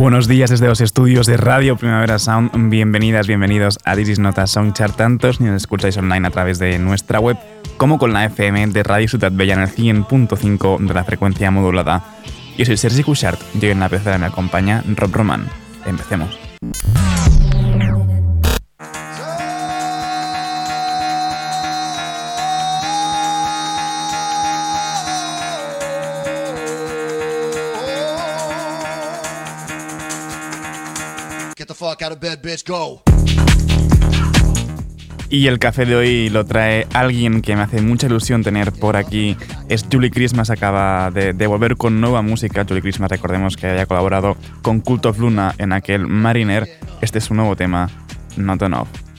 Buenos días desde los estudios de Radio Primavera Sound. Bienvenidas, bienvenidos a This is Not Soundchart. Tantos ni nos escucháis online a través de nuestra web como con la FM de Radio Ciudad Bella en el 100.5 de la frecuencia modulada. Yo soy Sergi Cushart y hoy en la pecera me acompaña Rob Roman. Empecemos. Y el café de hoy lo trae alguien que me hace mucha ilusión tener por aquí. Es Julie Christmas, acaba de, volver con nueva música. Julie Christmas, recordemos que haya colaborado con Cult of Luna en aquel Mariner. Este es su nuevo tema, Not Enough.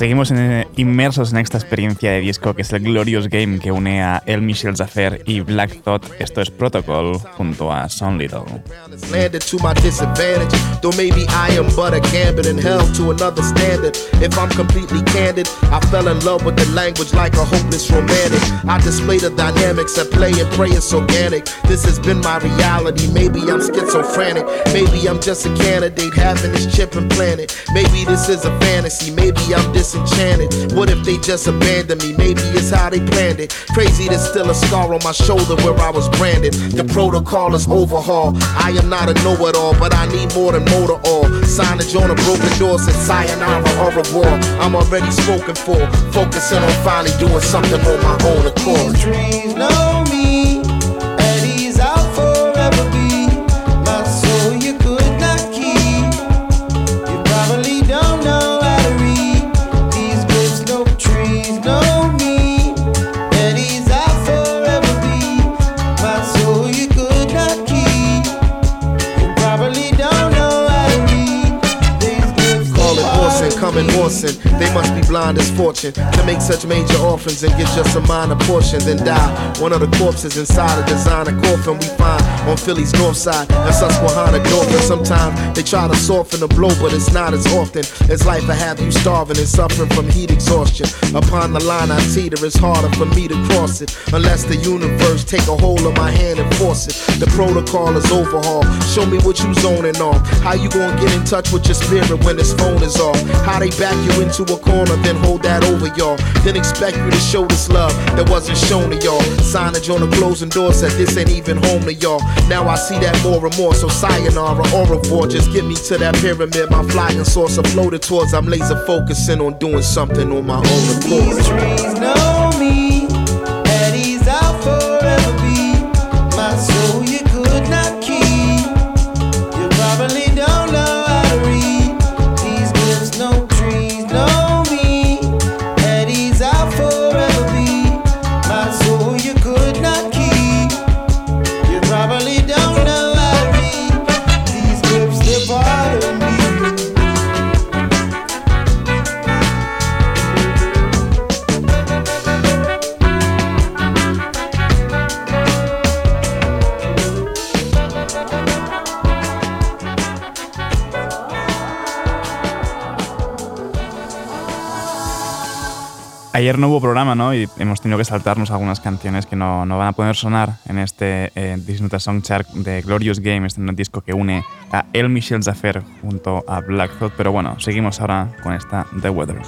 Seguimos en, inmersos en esta experiencia de disco que es el Glorious Game que une a El Michel Zaffer y Black Thought. Esto es Protocol junto a Son Little. Maybe. This is a fantasy. Maybe I'm disenchanted. What if they just abandoned me? Maybe it's how they planned it. Crazy, there's still a scar on my shoulder where I was branded. The protocol is overhaul. I am not a know it all, but I need more than motor oil. Signage on a broken door says sayonara or revoir. I'm already spoken for. Focusing on finally doing something on my own accord. Dreams They must be blind as fortune to make such major orphans and get just a minor portion, then die. One of the corpses inside a designer coffin we find on Philly's north side and Susquehanna Dolphin. Sometimes they try to soften the blow, but it's not as often as life I have you starving and suffering from heat exhaustion. Upon the line I teeter, it's harder for me to cross it unless the universe take a hold of my hand and The protocol is overhaul. Show me what you zoning on. How you gonna get in touch with your spirit when this phone is off? How they back you into a corner, then hold that over y'all. Then expect you to show this love that wasn't shown to y'all. Signage on the closing door said this ain't even home to y'all. Now I see that more and more, so sayonara au revoir. Just get me to that pyramid, my flying saucer floated towards. I'm laser focusing on doing something on my own accord. These trees know me, Ayer no hubo programa, ¿no? Y hemos tenido que saltarnos algunas canciones que no, no van a poder sonar en este eh, Disney Song Chart de Glorious Game, este disco que une a El Michel Zaffer junto a Black Thought. Pero bueno, seguimos ahora con esta The Weather.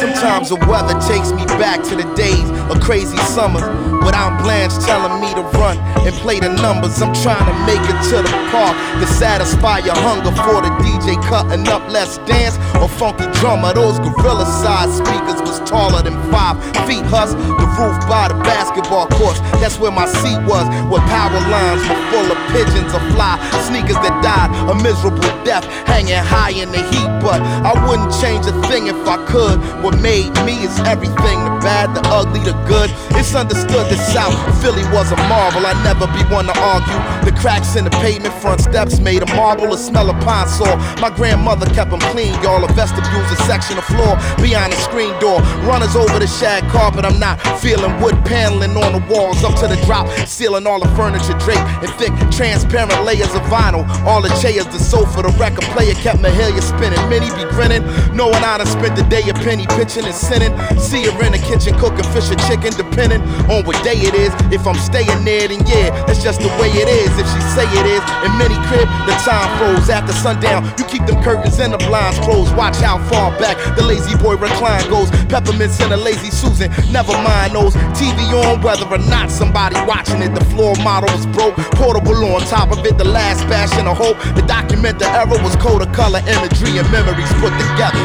Sometimes the weather takes me back to the days of crazy summers. Without Blanche telling me to run and play the numbers. I'm trying to make it to the park to satisfy your hunger for the DJ cutting up. Let's dance or funky drummer. Those gorilla sized speakers was taller than five feet. Hus, the roof by the basketball courts. That's where my seat was, where power lines were full of pigeons or fly sneakers that died a miserable death, hanging high in the heat. But I wouldn't change a thing if I could. What made me is everything the bad, the ugly, the good. It's understood that South Philly was a marvel. I never be one to argue. The cracks in the pavement, front steps made of marble. The smell of pine saw. My grandmother kept them clean, y'all. A vestibule's a section of floor beyond the screen door. Runners over the shag carpet. I'm not feeling wood paneling on the walls up to the drop. Sealing all the furniture draped in thick, transparent layers of vinyl. All the chairs, the sofa, the record player kept Mahalia spinning. Many be grinning, knowing I done spent the day a penny pitching and sinning. See her in the kitchen cooking fish and chicken, depending on what day it is. If I'm staying there, then yeah, That's just the way it is. If she say it is, in many crib, the time froze after sundown. You keep them curtains and the blinds closed. Watch how far back the lazy boy recline goes. Peppermints and a lazy Susan. Never mind those. TV on, whether or not somebody watching it. The floor model was broke. Portable on top of it. The last bastion of hope. The document the error was code of color imagery and memories put together.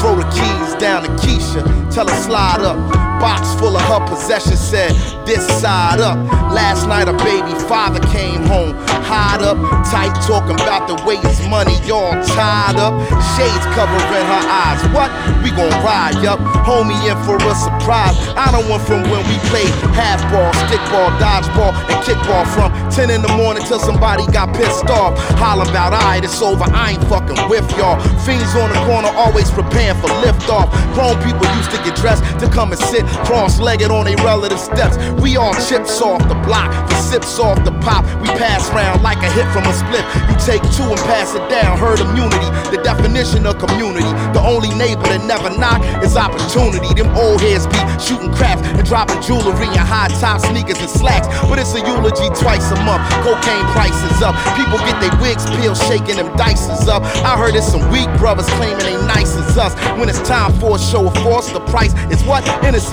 Throw the keys down to Keisha. Tell her slide up. Box full of her possessions said, this side up. Last night a baby father came home, hot up, tight, talking about the way his money all tied up. Shades covering her eyes. What? We gon' ride, up. Homie in for a surprise. I don't want from when we played half ball, stick ball, dodgeball, and kickball from 10 in the morning till somebody got pissed off. Holler about, alright, it's over. I ain't fucking with y'all. Fiends on the corner always preparing for liftoff. Grown people used to get dressed to come and sit cross-legged on a relative steps. We all chips off the block, the sips off the pop. We pass round like a hit from a split. You take two and pass it down. Herd immunity, the definition of community. The only neighbor that never knock is opportunity. Them old heads be shooting craps and dropping jewelry and high top sneakers and slacks. But it's a eulogy twice a month. Cocaine prices up. People get their wigs peeled, shaking them dices up. I heard it's some weak brothers claiming they nice as us. When it's time for a show of force, the price is what?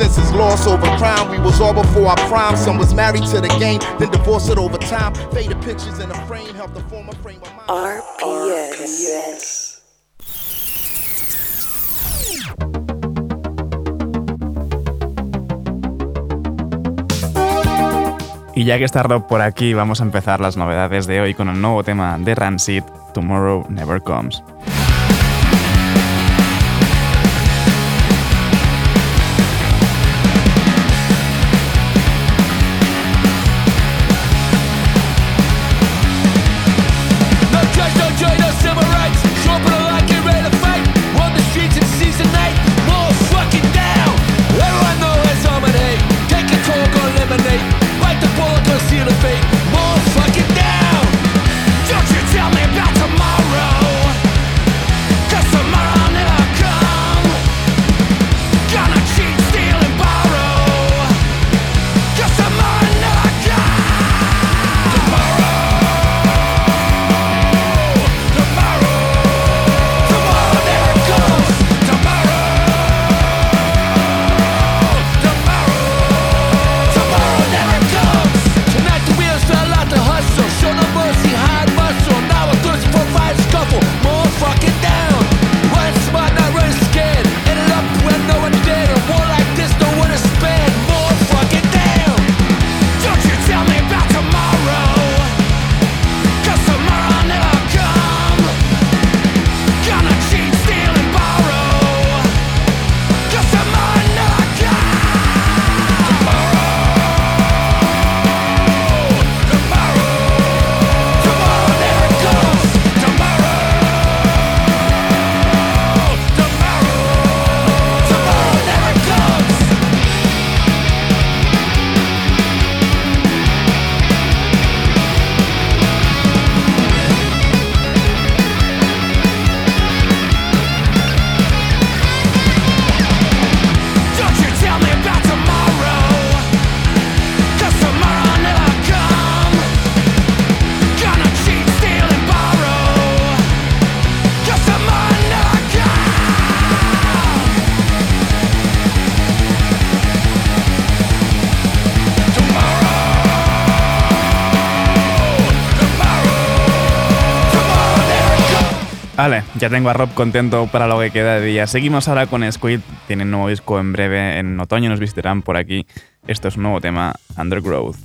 Over crime. We was all before our prime. Some was married to the game, then divorced it over time. Faded pictures in a frame helped the form a frame of mind. RPS. Y ya que está Rob por aquí, vamos a empezar las novedades de hoy con el nuevo tema de Rancid, Tomorrow Never Comes. Ya tengo a Rob contento para lo que queda de día. Seguimos ahora con Squid. Tienen nuevo disco en breve. En otoño nos visitarán por aquí. Esto es un nuevo tema, Undergrowth.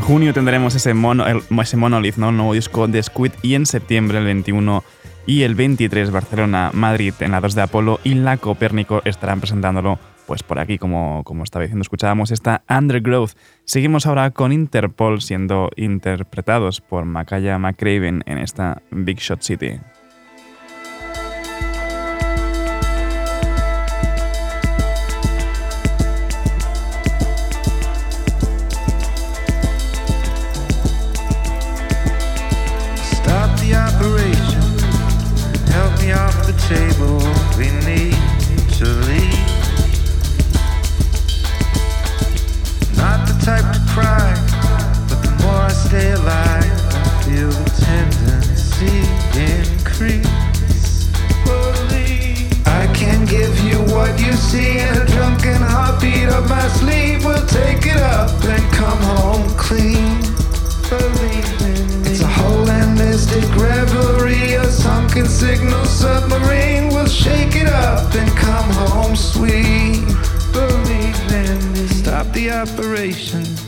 Junio tendremos ese, mono, ese Monolith, ¿no? nuevo disco de Squid. Y en septiembre, el 21 y el 23, Barcelona, Madrid, en la 2 de Apolo y la Copérnico estarán presentándolo pues por aquí, como, como estaba diciendo, escuchábamos esta Undergrowth. Seguimos ahora con Interpol siendo interpretados por Makaya McCraven en esta Big Shot City. cry, but the more I stay alive, I feel the tendency increase. I can give you what you see in a drunken heartbeat of my sleeve. We'll take it up and come home clean. It's a whole and mystic reverie, a sunken signal submarine. We'll shake it up and come home sweet. Stop the operation.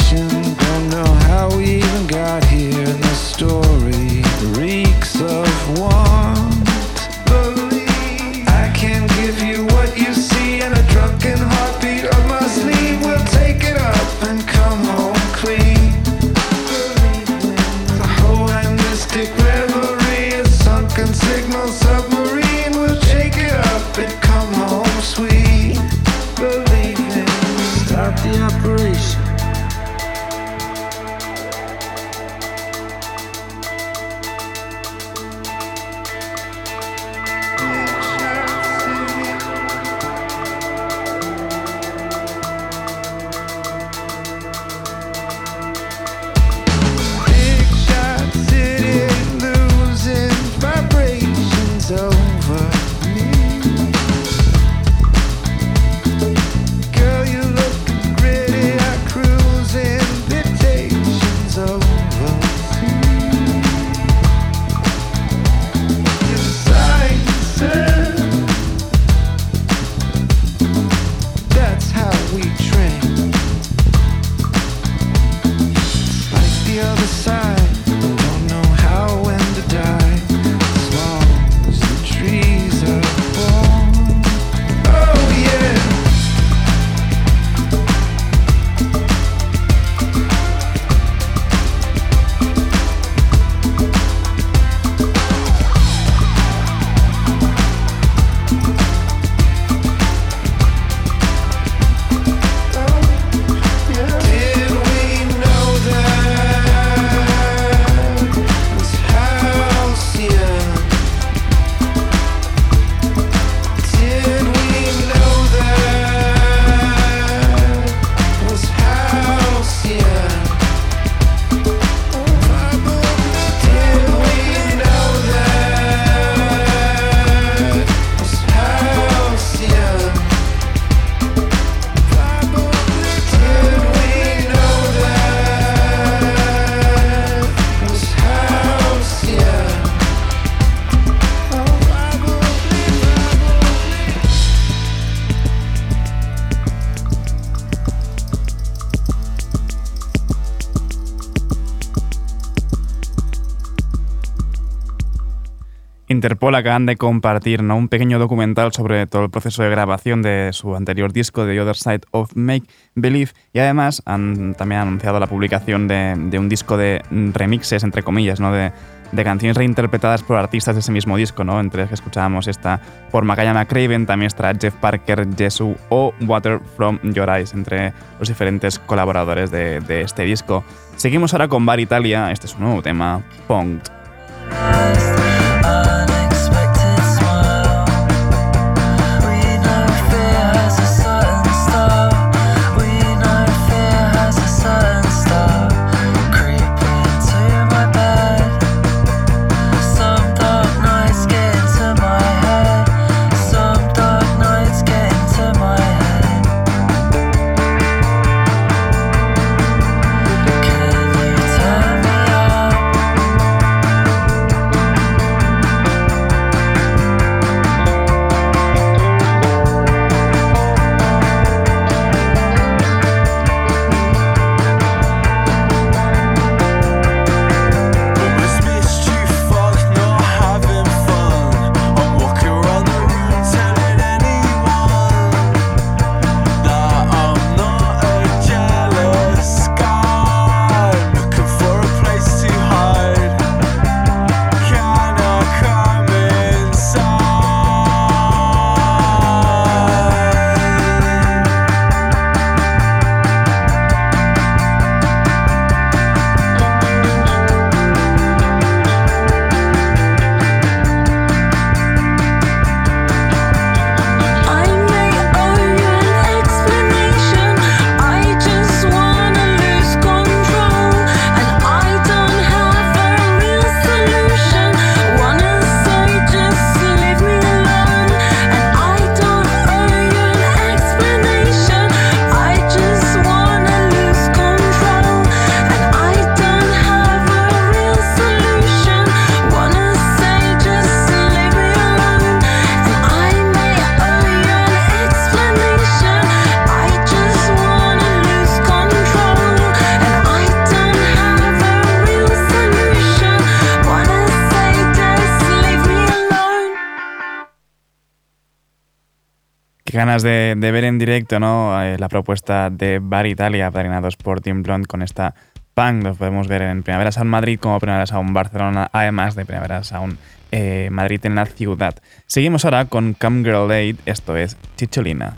Interpol acaban de compartir ¿no? un pequeño documental sobre todo el proceso de grabación de su anterior disco, The Other Side of Make Believe, y además han también anunciado la publicación de, un disco de remixes, entre comillas, ¿no? de, canciones reinterpretadas por artistas de ese mismo disco, ¿no? entre las que escuchábamos esta por Makaya McCraven, también estará Jeff Parker, Jesu o Water from Your Eyes, entre los diferentes colaboradores de, de este disco. Seguimos ahora con Bar Italia, este es un nuevo tema, Punk. Anna. Ver en directo ¿no? Eh, la propuesta de Bar Italia, padrinados por Team Blonde, con esta punk. Lo podemos ver en Primavera Sound Madrid como Primavera Sound Barcelona, además de Primavera Sound eh, Madrid en la ciudad. Seguimos ahora con Come Girl Aid, esto es Chicholina.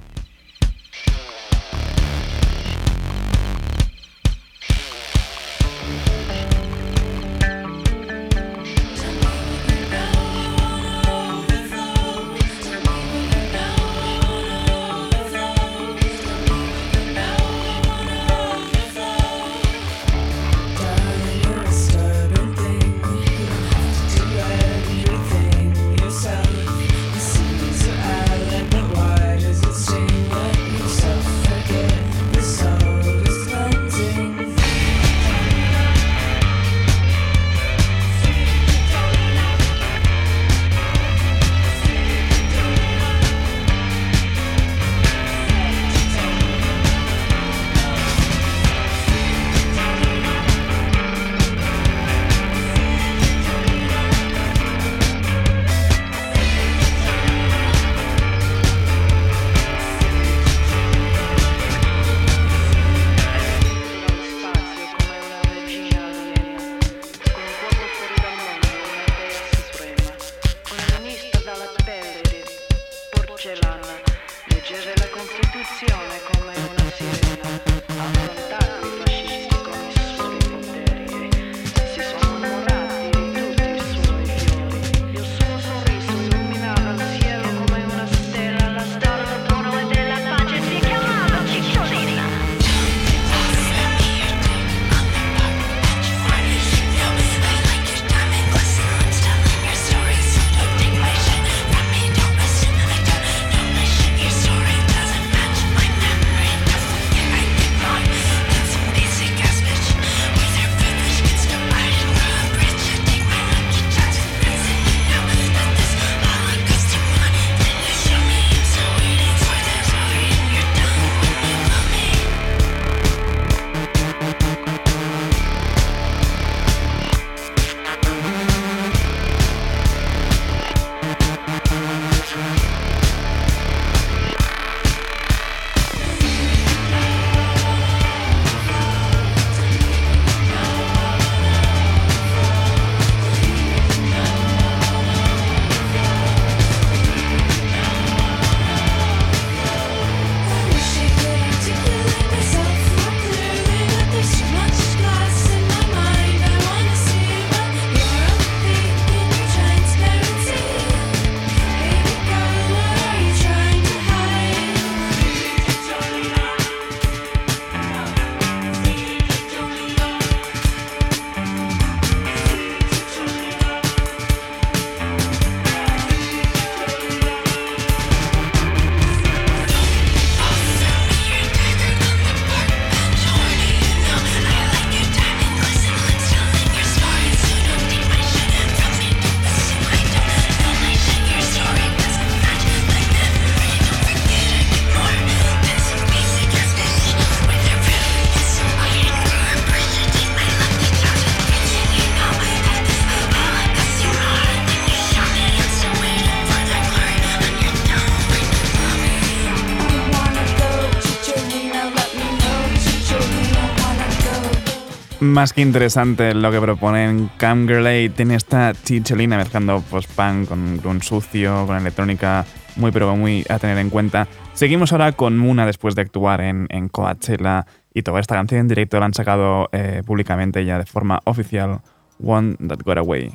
Más que interesante lo que proponen Cam Girl tiene esta chicholina mezclando post-punk con un sucio, con electrónica muy pero muy a tener en cuenta. Seguimos ahora con Muna después de actuar en, en Coachella y toda esta canción en directo la han sacado eh, públicamente ya de forma oficial, One That Got Away.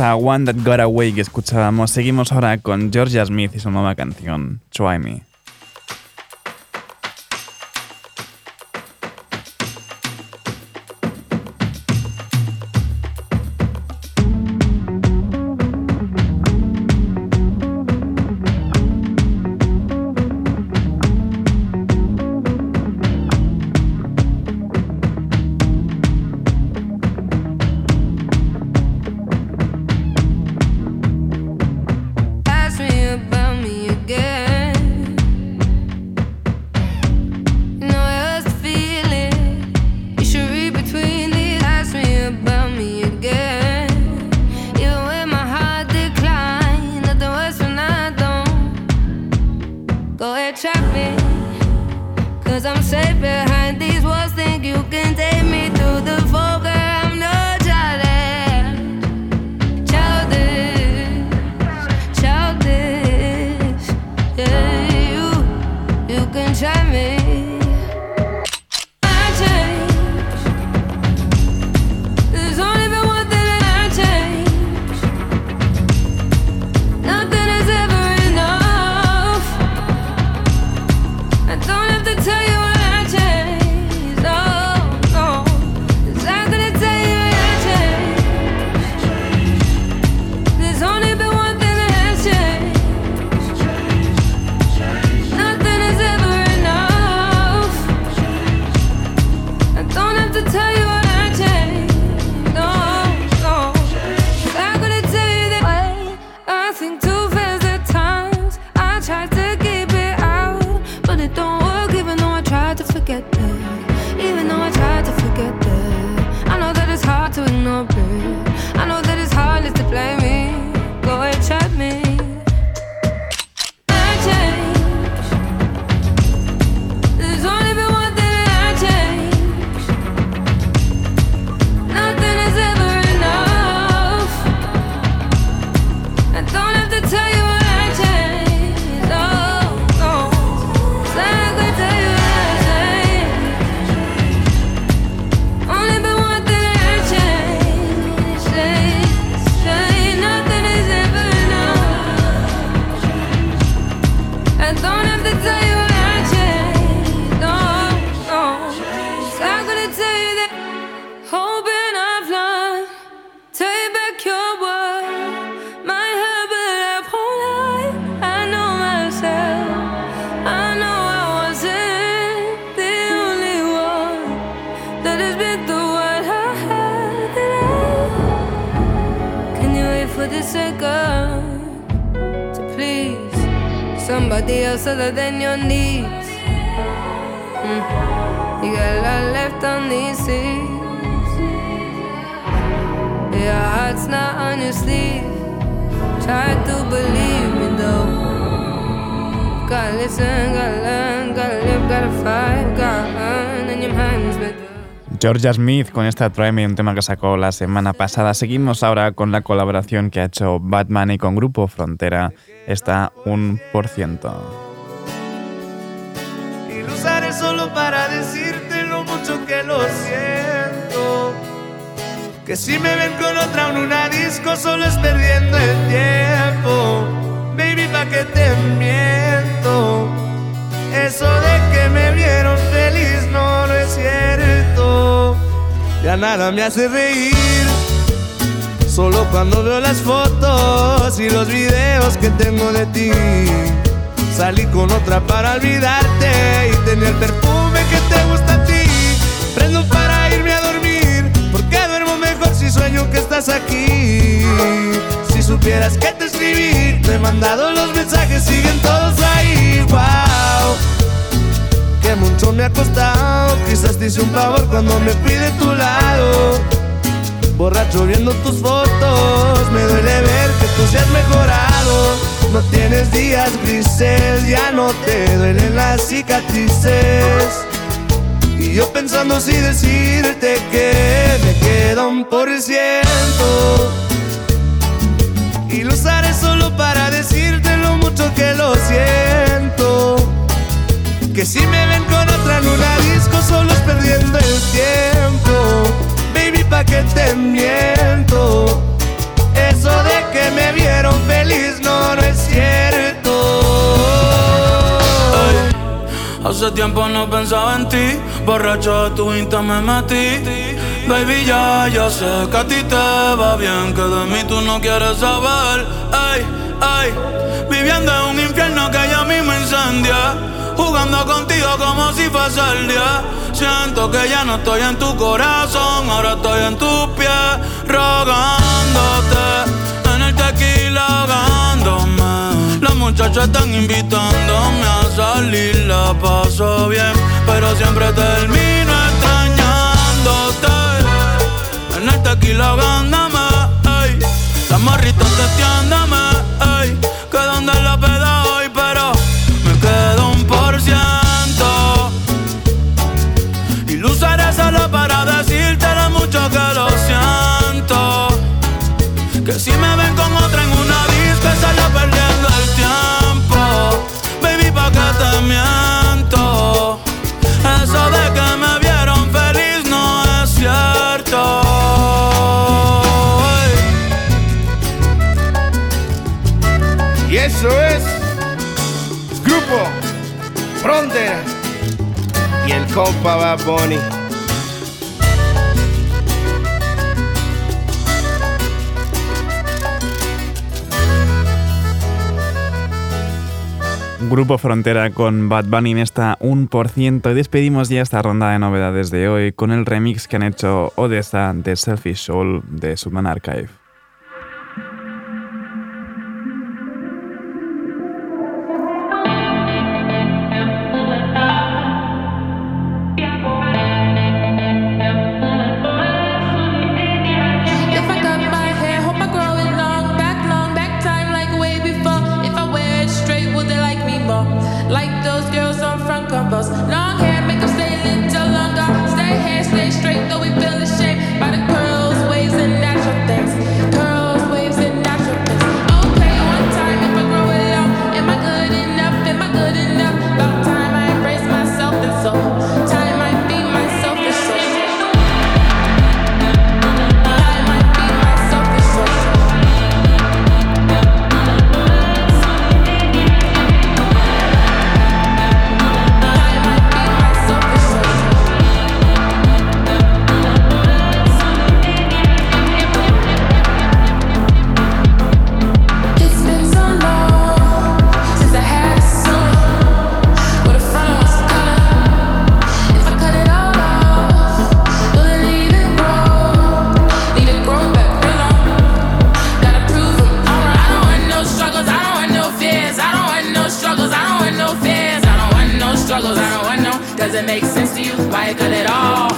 One That Got Away que escuchábamos. Seguimos ahora con Georgia Smith y su nueva canción, Try Me. Georgia Smith con esta Try Me, un tema que sacó la semana pasada. Seguimos ahora con la colaboración que ha hecho Batman y con Grupo Frontera, está un por ciento. Y lo usaré solo para decirte lo mucho que lo siento. Que si me ven con otra en una disco, solo es perdiendo el tiempo. Baby, pa' que te miento. Eso de que me vieron feliz no, lo es cierto. Ya nada me hace reír. Solo cuando veo las fotos y los videos que tengo de ti. Salí con otra para olvidarte y tener perfume que te gusta a ti. Prendo para irme a dormir, porque duermo mejor si sueño que estás aquí. Si supieras que te escribí, te he mandado los mensajes, siguen todos ahí. Mucho me ha costado. Quizás te hice un favor cuando me fui de tu lado. Borracho viendo tus fotos, me duele ver que tú seas mejorado. No tienes días grises, ya no te duelen las cicatrices. Y yo pensando si decirte que me queda un por ciento. Y lo usaré solo para decirte lo mucho que lo siento. Que si me ven con otra en una disco solo es perdiendo el tiempo Baby pa' que te miento Eso de que me vieron feliz no, no es cierto hey, Hace tiempo no pensaba en ti Borracho de tu insta me metí Baby, ya, ya sé que a ti te va bien, que de mí tú no quieres saber. Ay, ay, viviendo en un infierno que ya mismo incendia. Jugando contigo como si fuese el día. Siento que ya no estoy en tu corazón, ahora estoy en tus pies, rogándote. En el tequila ahogándome. Los muchachos están invitándome a salir, la paso bien, pero siempre termino extrañándote. En el tequila ahogándome. Las morritas testeándome, ey. Que donde la peda compa Bad Bunny. Grupo Frontera con Bad Bunny en esta 1%. Y despedimos ya esta ronda de novedades de hoy con el remix que han hecho Odessa de Selfish Soul de Subman Archive. Make sense to you? Why cut it off?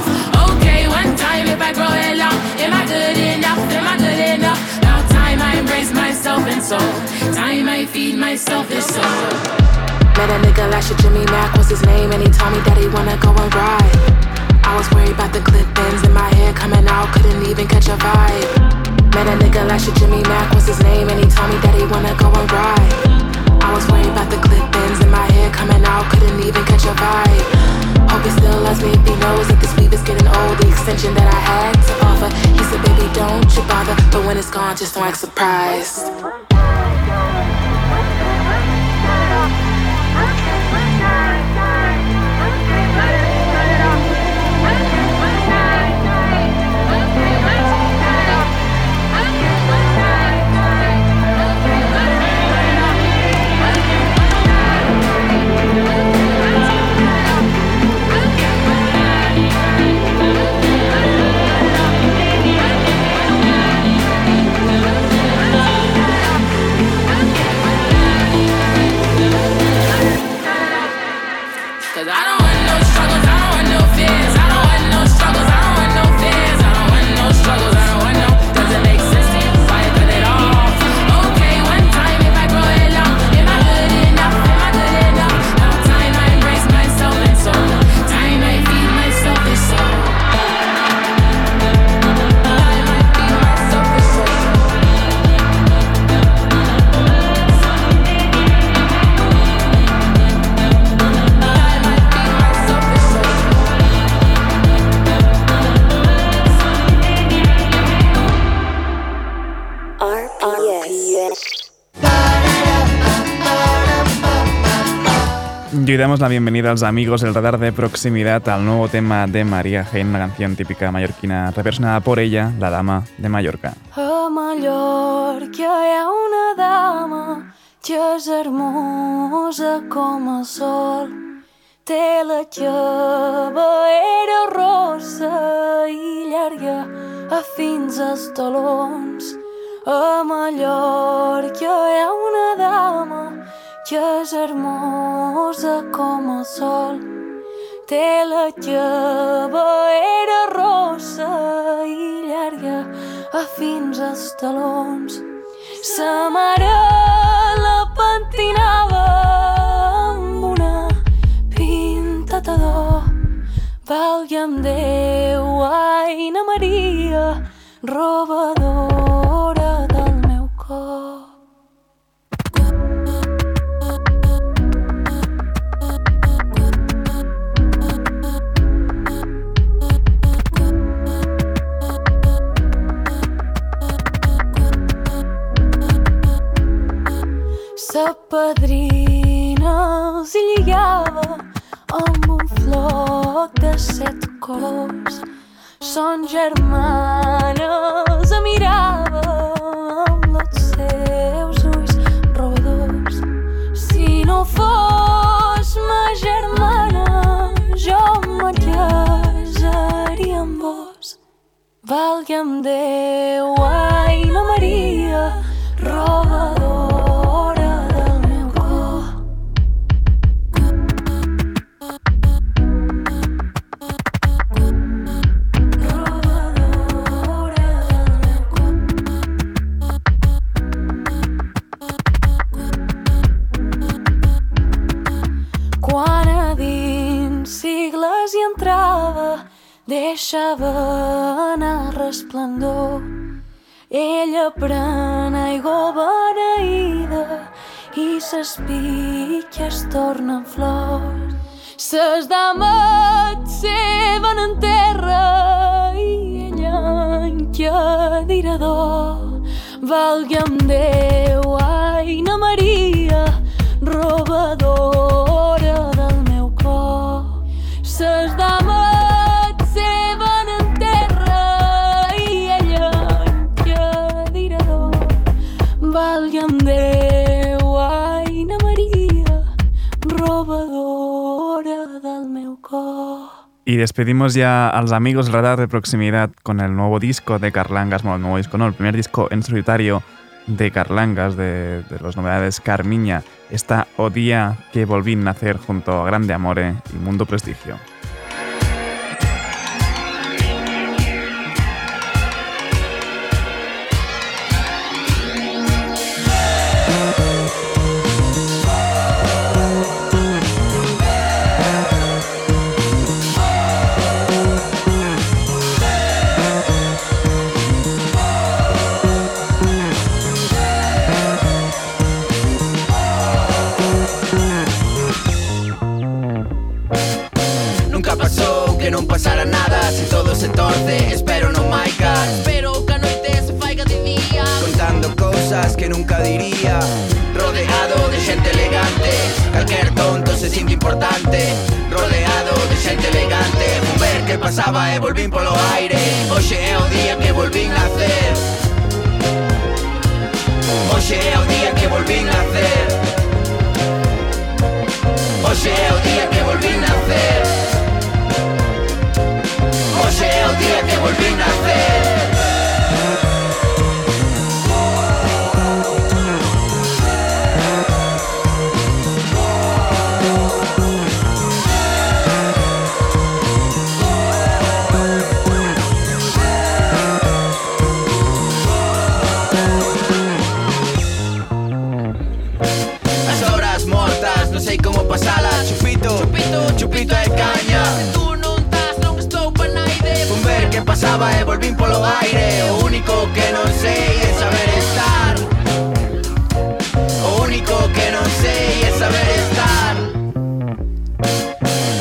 Okay, one time if I grow it long, am I good enough? Am I good enough? Now time I embrace myself and soul. Time I feed myself and soul. Met a nigga last year, Jimmy Mack was his name, and he told me that he wanna go and ride. I was worried about the clip ends in my hair coming out, couldn't even catch a vibe. Met a nigga year, Jimmy Mack was his name, and he told me that he wanna go and ride. I was worried about the clip ends in my hair coming out, couldn't even catch a vibe. Hope he still loves me if he knows that this weave is getting old. The extension that I had to offer, he said, baby, don't you bother. But when it's gone, just don't act surprised. Y damos la bienvenida a los amigos del radar de proximidad al nuevo tema de María Jaén, una canción típica mallorquina reversionada por ella, la dama de Mallorca. A Mallorca hi ha una dama que és hermosa com el sol. Té la cabellera rossa i llarga a fins als talons. A Mallorca hi ha una dama que és hermosa com el sol. Té la cabellera rossa i llarga a fins als talons. Sa mare la pentinava amb una pintata d'or. Valga'm Déu, Aina Maria, robadora del meu cor. Sa padrina els lligava amb un floc de set colors. Son germanes a mirava amb els seus ulls robadors. Si no fos ma germana, jo me amb vos. Valga'm Déu, Aina Maria, robadora deixava anar resplendor. Ella pren aigua beneïda i ses piques tornen flors. Ses dames seven en terra i ella en cadira d'or. Valga'm Déu, Aina Maria, Y despedimos ya a los amigos radar de proximidad con el nuevo disco de Carlangas, bueno, el nuevo disco, no, el primer disco en solitario de Carlangas, de, de las novedades Carmiña, esta O Día que volví a nacer junto a Grande Amore y Mundo Prestigio. nada Se todo se torce, espero non mai Espero que a noite se faiga de día. Contando cousas que nunca diría. Rodeado de xente elegante Calquer tonto se sinto importante. Rodeado de xente elegante Un ver que pasaba e volvín polo aire Hoxe é o día que volvín a hacer Hoxe é o día que volvín a hacer Hoxe é o día que volvín a hacer é o día que volvín nacer. As horas mortas, non sei como pasalas Chupito, chupito, chupito e caña pasaba e volvín polo aire. O único que non sei é saber estar. O único que non sei é saber estar.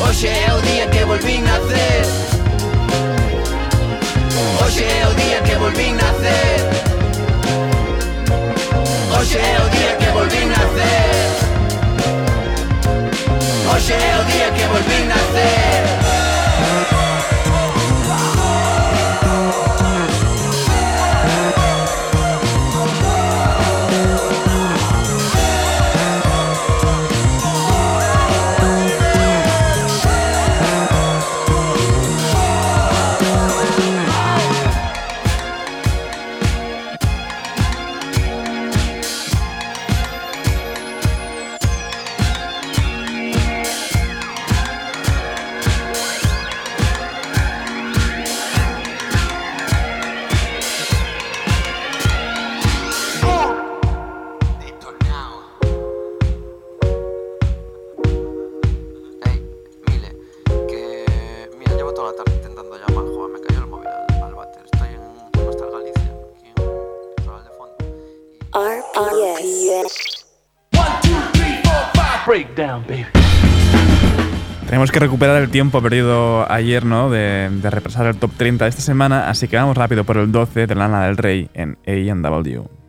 Hoxe é o día que volvín a nacer Hoxe é o día que volvín a nacer Hoxe é o día que volvín a nacer Hoxe é o día que volvín a nacer Que recuperar el tiempo perdido ayer, ¿no? De, repasar el top 30 de esta semana, así que vamos rápido por el 12 de Lana del Rey en A&W.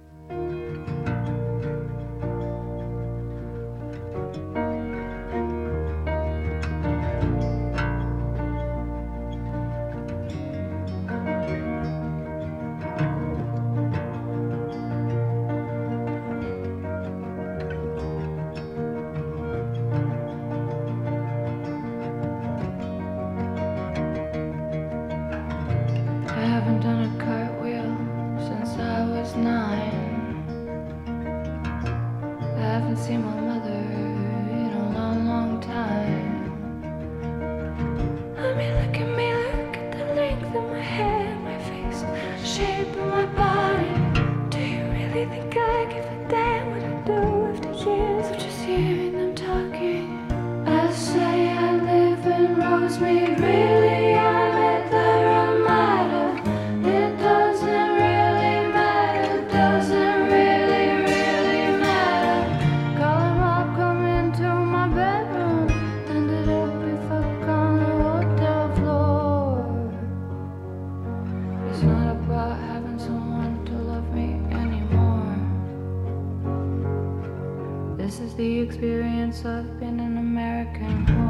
I've been an American.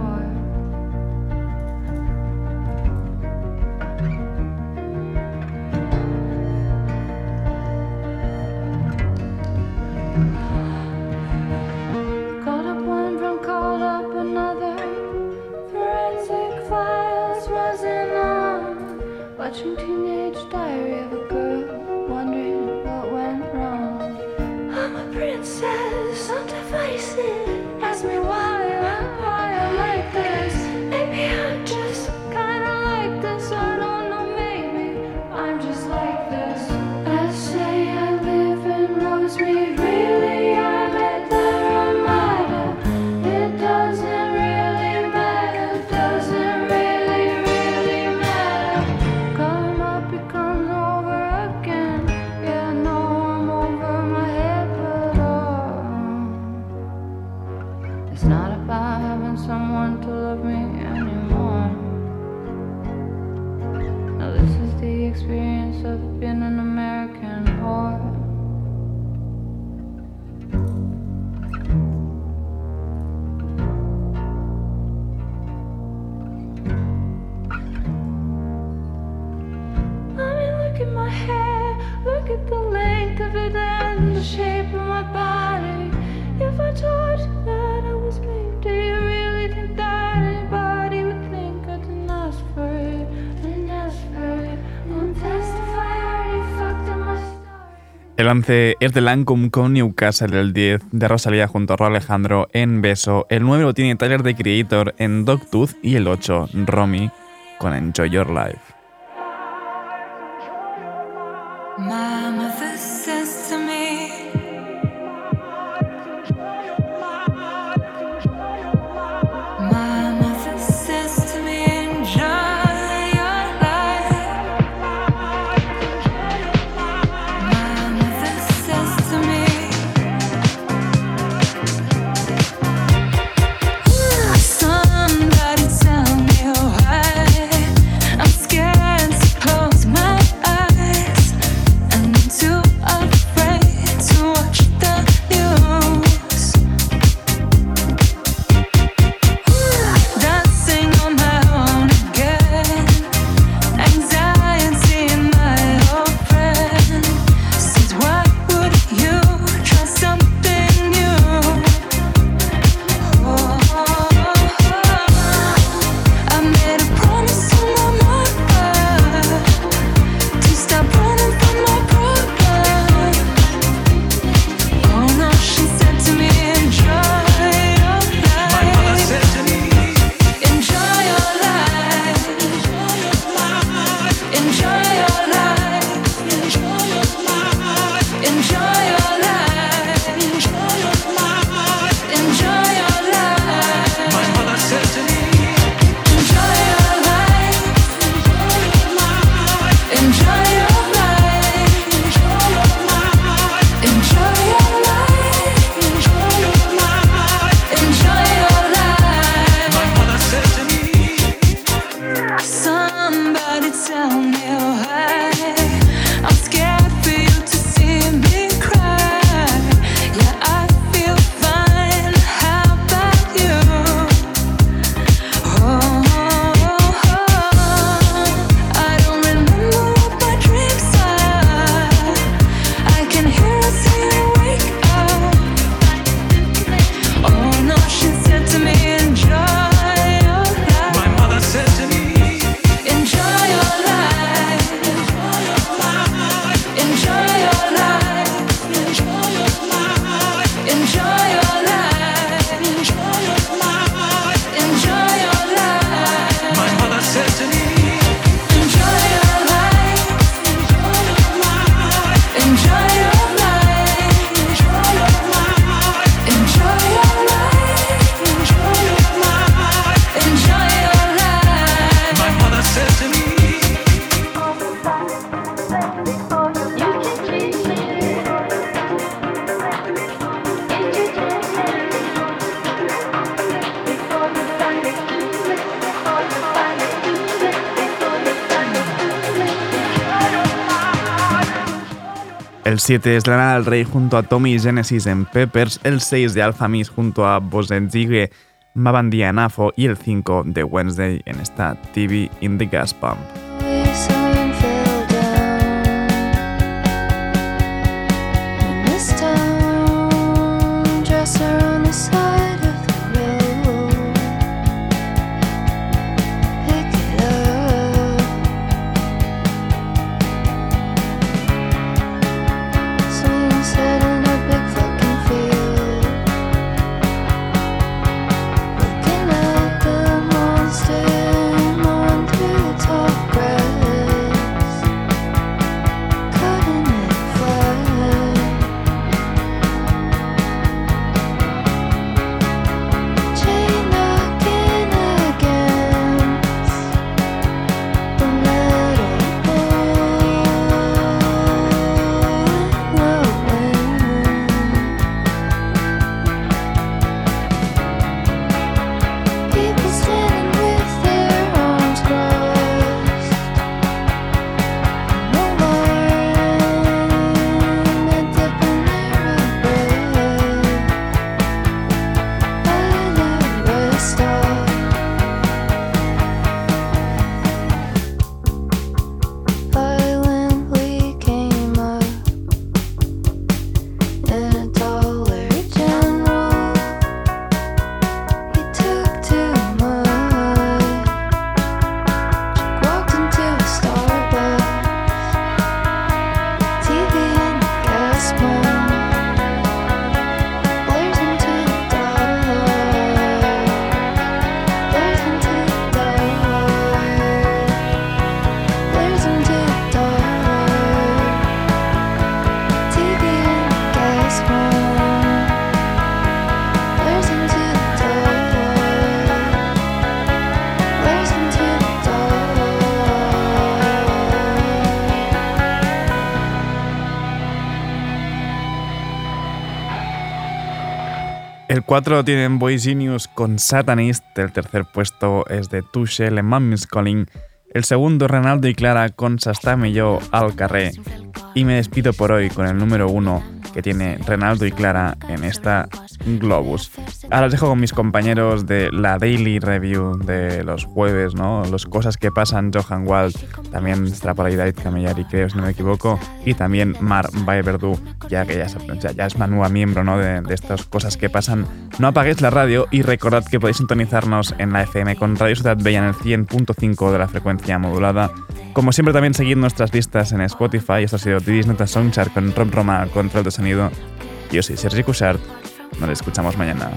15 es de Lancome con Newcastle, el 10 de Rosalía junto a Ro Alejandro en Beso, el 9 lo tiene Tyler de Creator en Dogtooth y el 8 Romy con Enjoy Your Life. somebody tell me why. 7 es Lana del Rey junto a Tommy Genesis en Peppers. El 6 de Alpha Miss junto a Bozenzige, Mabandia en Afo. Y el 5 de Wednesday en esta TV in the Gas Pump. 4 tienen Boy Genius con Satanist, el tercer puesto es de Touche Le Mammy's Calling, el segundo Renaldo y Clara con Sastame yo al carré. Y me despido por hoy con el número 1 que tiene Renaldo y Clara en esta Globus. Ahora os dejo con mis compañeros de la Daily Review de los jueves, ¿no? Las cosas que pasan, Johan Wald, también estará por ahí David Camellari, creo, si no me equivoco, y también Mar Verdú, ya que ya, ya, ya es Manua miembro, ¿no? De, de, estas cosas que pasan. No apaguéis la radio y recordad que podéis sintonizarnos en la FM con Radio Ciudad Bella en el 100.5 de la frecuencia modulada. Como siempre, también seguid nuestras listas en Spotify. Esto ha sido Didis Nota Songchart con Rob Roma, control de Yo soy Sergi Cushart. Nos escuchamos mañana.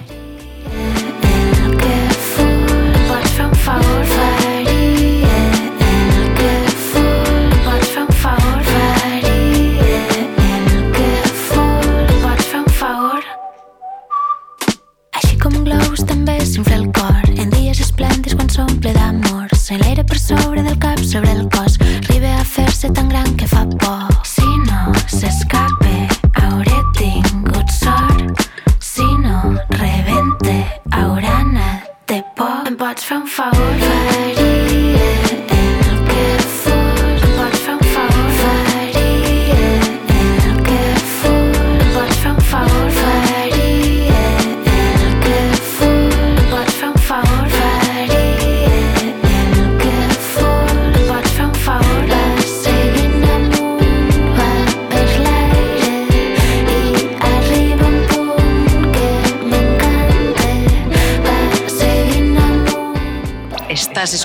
from forward